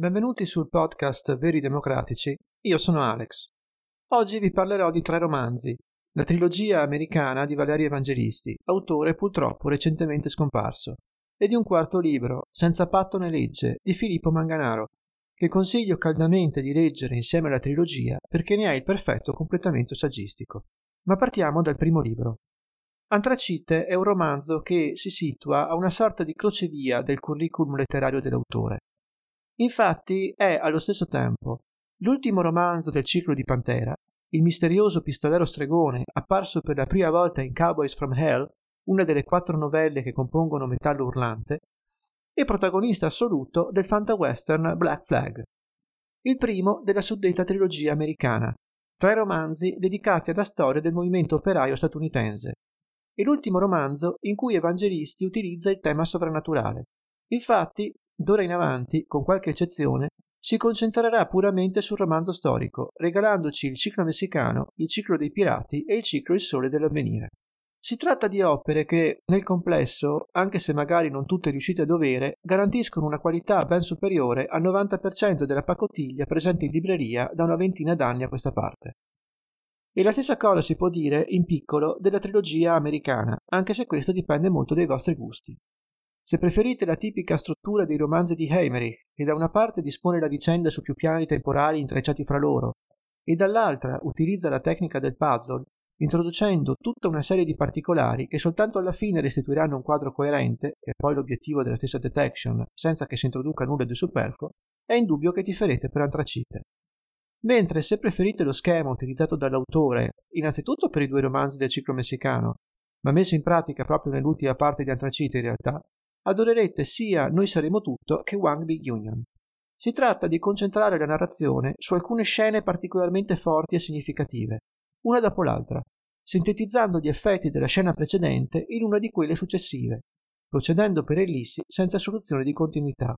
Benvenuti sul podcast Veri Democratici. Io sono Alex. Oggi vi parlerò di tre romanzi, la trilogia americana di Valerio Evangelisti, autore purtroppo recentemente scomparso, e di un quarto libro, Senza patto né legge, di Filippo Manganaro, che consiglio caldamente di leggere insieme alla trilogia perché ne ha il perfetto completamento saggistico. Ma partiamo dal primo libro. Antracite è un romanzo che si situa a una sorta di crocevia del curriculum letterario dell'autore. Infatti è allo stesso tempo l'ultimo romanzo del ciclo di Pantera, il misterioso pistolero stregone apparso per la prima volta in Cowboys from Hell, una delle quattro novelle che compongono Metallo Urlante, e protagonista assoluto del fantawestern Black Flag. Il primo della suddetta trilogia americana, tre romanzi dedicati alla storia del movimento operaio statunitense, e l'ultimo romanzo in cui Evangelisti utilizza il tema sovrannaturale. Infatti, D'ora in avanti, con qualche eccezione, si concentrerà puramente sul romanzo storico, regalandoci il ciclo messicano, il ciclo dei pirati e il ciclo Il sole dell'avvenire. Si tratta di opere che, nel complesso, anche se magari non tutte riuscite a dovere, garantiscono una qualità ben superiore al 90% della pacottiglia presente in libreria da una ventina d'anni a questa parte. E la stessa cosa si può dire, in piccolo, della trilogia americana, anche se questo dipende molto dai vostri gusti. Se preferite la tipica struttura dei romanzi di Heimerich, che da una parte dispone la vicenda su più piani temporali intrecciati fra loro, e dall'altra utilizza la tecnica del puzzle, introducendo tutta una serie di particolari che soltanto alla fine restituiranno un quadro coerente, che è poi l'obiettivo della stessa detection, senza che si introduca nulla di superfluo, è indubbio che ti farete per Antracite. Mentre se preferite lo schema utilizzato dall'autore, innanzitutto per i due romanzi del ciclo messicano, ma messo in pratica proprio nell'ultima parte di Antracite in realtà, adorerete sia Noi saremo tutto che One Big Union. Si tratta di concentrare la narrazione su alcune scene particolarmente forti e significative, una dopo l'altra, sintetizzando gli effetti della scena precedente in una di quelle successive, procedendo per ellissi senza soluzione di continuità.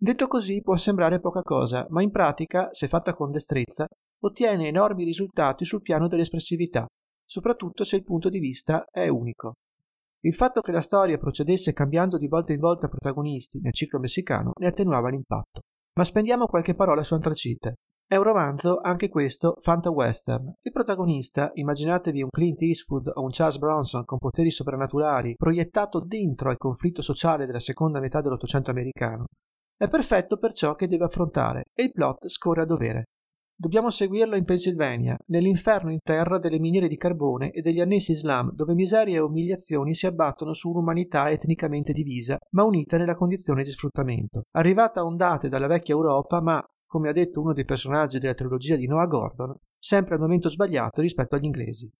Detto così può sembrare poca cosa, ma in pratica, se fatta con destrezza, ottiene enormi risultati sul piano dell'espressività, soprattutto se il punto di vista è unico. Il fatto che la storia procedesse cambiando di volta in volta protagonisti nel ciclo messicano ne attenuava l'impatto. Ma spendiamo qualche parola su Antracite. È un romanzo, anche questo, fanta-western. Il protagonista, immaginatevi un Clint Eastwood o un Charles Bronson con poteri soprannaturali, proiettato dentro al conflitto sociale della seconda metà dell'Ottocento americano. È perfetto per ciò che deve affrontare e il plot scorre a dovere. Dobbiamo seguirlo in Pennsylvania, nell'inferno in terra delle miniere di carbone e degli annessi slam, dove miserie e umiliazioni si abbattono su un'umanità etnicamente divisa, ma unita nella condizione di sfruttamento. Arrivata a ondate dalla vecchia Europa, ma, come ha detto uno dei personaggi della trilogia di Noah Gordon, sempre al momento sbagliato rispetto agli inglesi.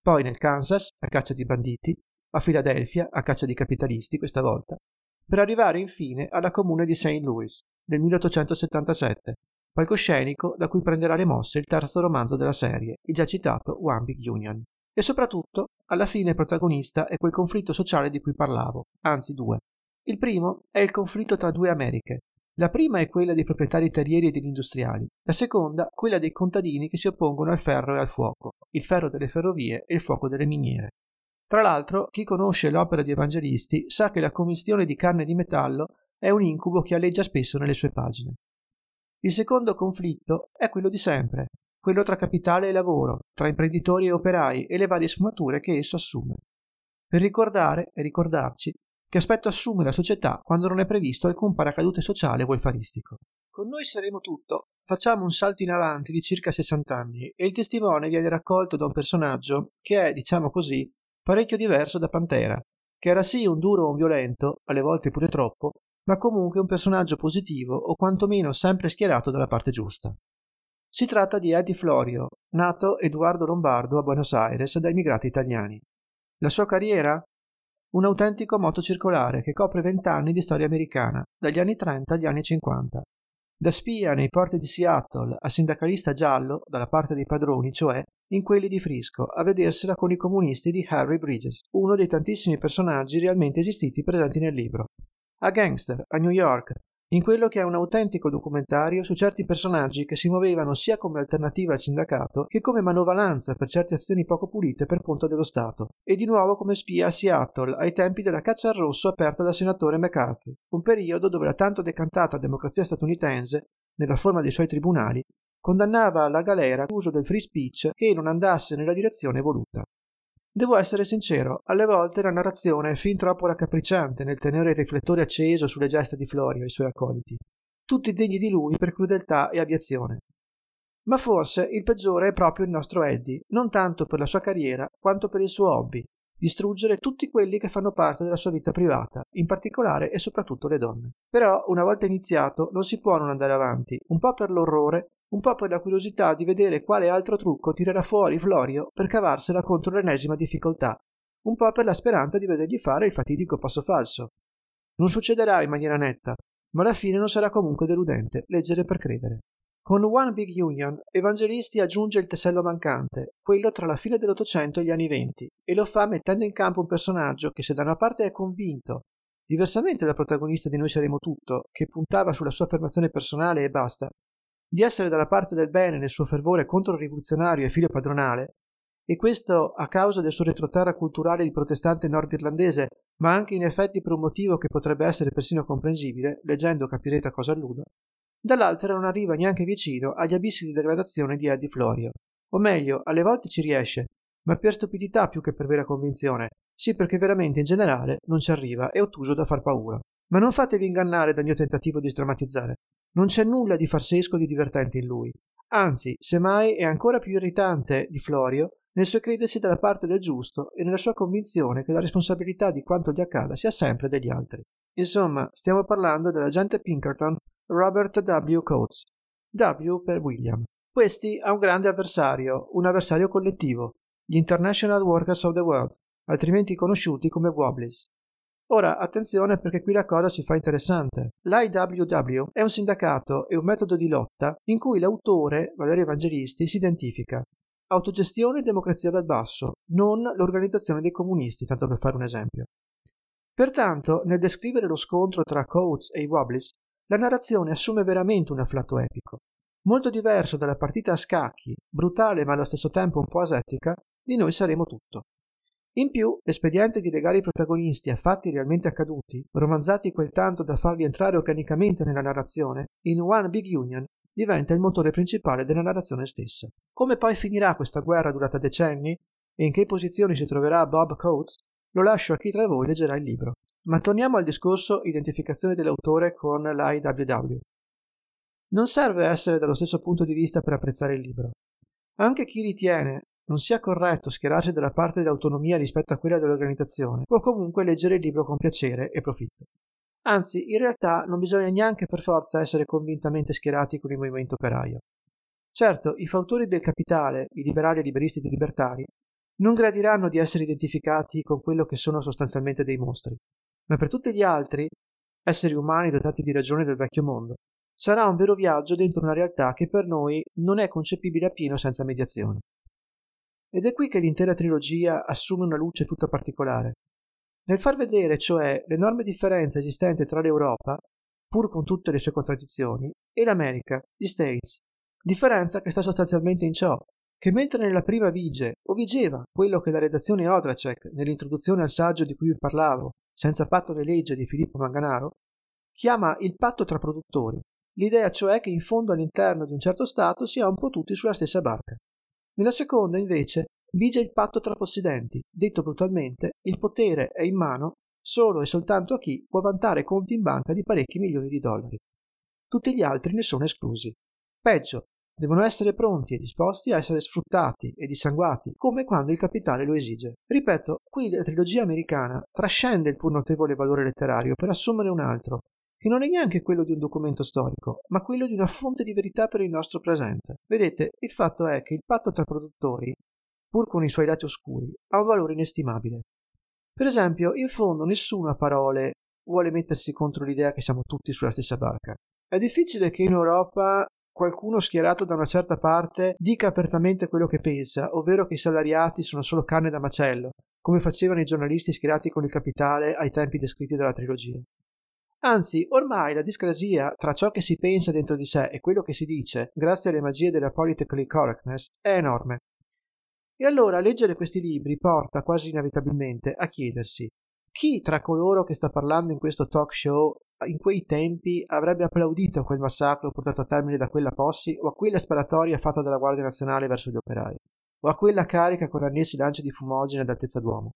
Poi nel Kansas, a caccia di banditi, a Filadelfia, a caccia di capitalisti questa volta, per arrivare infine alla comune di St. Louis, del 1877, palcoscenico da cui prenderà le mosse il terzo romanzo della serie, il già citato One Big Union. E soprattutto, alla fine il protagonista è quel conflitto sociale di cui parlavo, anzi due. Il primo è il conflitto tra due Americhe. La prima è quella dei proprietari terrieri e degli industriali, la seconda quella dei contadini che si oppongono al ferro e al fuoco, il ferro delle ferrovie e il fuoco delle miniere. Tra l'altro, chi conosce l'opera di Evangelisti sa che la commistione di carne di metallo è un incubo che alleggia spesso nelle sue pagine. Il secondo conflitto è quello di sempre, quello tra capitale e lavoro, tra imprenditori e operai e le varie sfumature che esso assume. Per ricordare e ricordarci che aspetto assume la società quando non è previsto alcun paracadute sociale o welfaristico. Con noi saremo tutto. Facciamo un salto in avanti di circa 60 anni e il testimone viene raccolto da un personaggio che è, diciamo così, parecchio diverso da Pantera, che era sì un duro o un violento, alle volte pure troppo, ma comunque un personaggio positivo o quantomeno sempre schierato dalla parte giusta. Si tratta di Eddie Florio, nato Edoardo Lombardo a Buenos Aires da immigrati italiani. La sua carriera? Un autentico moto circolare che copre vent'anni di storia americana, dagli anni 30 agli anni 50. Da spia nei porti di Seattle a sindacalista giallo, dalla parte dei padroni, cioè in quelli di Frisco, a vedersela con i comunisti di Harry Bridges, uno dei tantissimi personaggi realmente esistiti presenti nel libro a gangster a New York, in quello che è un autentico documentario su certi personaggi che si muovevano sia come alternativa al sindacato che come manovalanza per certe azioni poco pulite per conto dello Stato, e di nuovo come spia a Seattle ai tempi della caccia al rosso aperta dal senatore McCarthy, un periodo dove la tanto decantata democrazia statunitense, nella forma dei suoi tribunali, condannava alla galera l'uso del free speech che non andasse nella direzione voluta. Devo essere sincero, alle volte la narrazione è fin troppo raccapricciante nel tenere il riflettore acceso sulle gesta di Florio e i suoi accoliti, tutti degni di lui per crudeltà e abiezione. Ma forse il peggiore è proprio il nostro Eddie, non tanto per la sua carriera quanto per il suo hobby, distruggere tutti quelli che fanno parte della sua vita privata, in particolare e soprattutto le donne. Però, una volta iniziato, non si può non andare avanti, un po' per l'orrore, un po' per la curiosità di vedere quale altro trucco tirerà fuori Florio per cavarsela contro l'ennesima difficoltà, un po' per la speranza di vedergli fare il fatidico passo falso. Non succederà in maniera netta, ma alla fine non sarà comunque deludente leggere per credere. Con One Big Union, Evangelisti aggiunge il tassello mancante, quello tra la fine dell'Ottocento e gli anni Venti, e lo fa mettendo in campo un personaggio che se da una parte è convinto, diversamente dal protagonista di Noi saremo tutto, che puntava sulla sua affermazione personale e basta, di essere dalla parte del bene nel suo fervore controrivoluzionario e figlio padronale, e questo a causa del suo retroterra culturale di protestante nordirlandese, ma anche in effetti per un motivo che potrebbe essere persino comprensibile, leggendo capirete a cosa alludo, dall'altra non arriva neanche vicino agli abissi di degradazione di Eddie Florio. O meglio, alle volte ci riesce, ma per stupidità più che per vera convinzione, sì perché veramente in generale non ci arriva, è ottuso da far paura. Ma non fatevi ingannare dal mio tentativo di sdrammatizzare. Non c'è nulla di farsesco di divertente in lui. Anzi, semmai è ancora più irritante di Florio nel suo credersi dalla parte del giusto e nella sua convinzione che la responsabilità di quanto gli accada sia sempre degli altri. Insomma, stiamo parlando dell'agente Pinkerton Robert W. Coates. W per William. Questi ha un grande avversario, un avversario collettivo, gli International Workers of the World, altrimenti conosciuti come Wobblies. Ora, attenzione perché qui la cosa si fa interessante. L'IWW è un sindacato e un metodo di lotta in cui l'autore, Valerio Evangelisti, si identifica. Autogestione e democrazia dal basso, non l'organizzazione dei comunisti, tanto per fare un esempio. Pertanto, nel descrivere lo scontro tra Coates e i Wobblies, la narrazione assume veramente un afflato epico. Molto diverso dalla partita a scacchi, brutale ma allo stesso tempo un po' asettica, di noi saremo tutto. In più, l'espediente di legare i protagonisti a fatti realmente accaduti, romanzati quel tanto da farli entrare organicamente nella narrazione, in One Big Union diventa il motore principale della narrazione stessa. Come poi finirà questa guerra durata decenni e in che posizioni si troverà Bob Coates, lo lascio a chi tra voi leggerà il libro. Ma torniamo al discorso identificazione dell'autore con l'IWW. Non serve essere dallo stesso punto di vista per apprezzare il libro. Anche chi ritiene non sia corretto schierarsi dalla parte dell'autonomia rispetto a quella dell'organizzazione, può comunque leggere il libro con piacere e profitto. Anzi, in realtà non bisogna neanche per forza essere convintamente schierati con il movimento operaio. Certo, i fautori del capitale, i liberali e liberisti di libertari, non gradiranno di essere identificati con quello che sono sostanzialmente dei mostri, ma per tutti gli altri, esseri umani dotati di ragione del vecchio mondo, sarà un vero viaggio dentro una realtà che per noi non è concepibile appieno senza mediazione. Ed è qui che l'intera trilogia assume una luce tutta particolare. Nel far vedere, cioè, l'enorme differenza esistente tra l'Europa, pur con tutte le sue contraddizioni, e l'America, gli States. Differenza che sta sostanzialmente in ciò, che mentre nella prima vige o vigeva quello che la redazione Odracek, nell'introduzione al saggio di cui vi parlavo, senza patto né legge di Filippo Manganaro, chiama il patto tra produttori, l'idea cioè che in fondo all'interno di un certo Stato si è un po' tutti sulla stessa barca. Nella seconda, invece, vige il patto tra possidenti, detto brutalmente, il potere è in mano solo e soltanto a chi può vantare conti in banca di parecchi milioni di dollari. Tutti gli altri ne sono esclusi. Peggio, devono essere pronti e disposti a essere sfruttati e dissanguati, come quando il capitale lo esige. Ripeto, qui la trilogia americana trascende il pur notevole valore letterario per assumere un altro, che non è neanche quello di un documento storico, ma quello di una fonte di verità per il nostro presente. Vedete, il fatto è che il patto tra produttori, pur con i suoi lati oscuri, ha un valore inestimabile. Per esempio, in fondo nessuno a parole vuole mettersi contro l'idea che siamo tutti sulla stessa barca. È difficile che in Europa qualcuno schierato da una certa parte dica apertamente quello che pensa, ovvero che i salariati sono solo carne da macello, come facevano i giornalisti schierati con il capitale ai tempi descritti dalla trilogia. Anzi, ormai la discrasia tra ciò che si pensa dentro di sé e quello che si dice, grazie alle magie della politically correctness, è enorme. E allora leggere questi libri porta quasi inevitabilmente a chiedersi chi tra coloro che sta parlando in questo talk show in quei tempi avrebbe applaudito a quel massacro portato a termine da quella Possi o a quella sparatoria fatta dalla Guardia Nazionale verso gli operai o a quella carica con annessi lanci di fumogene ad altezza d'uomo.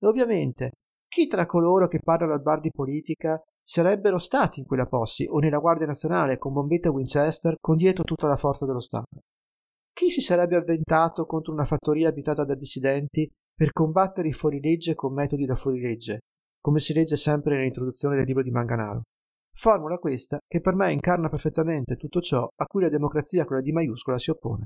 E ovviamente, chi tra coloro che parlano al bar di politica sarebbero stati in quella Possi o nella Guardia Nazionale con bombette Winchester con dietro tutta la forza dello Stato? Chi si sarebbe avventato contro una fattoria abitata da dissidenti per combattere i fuorilegge con metodi da fuorilegge, come si legge sempre nell'introduzione del libro di Manganaro? Formula questa che per me incarna perfettamente tutto ciò a cui la democrazia con la D maiuscola si oppone.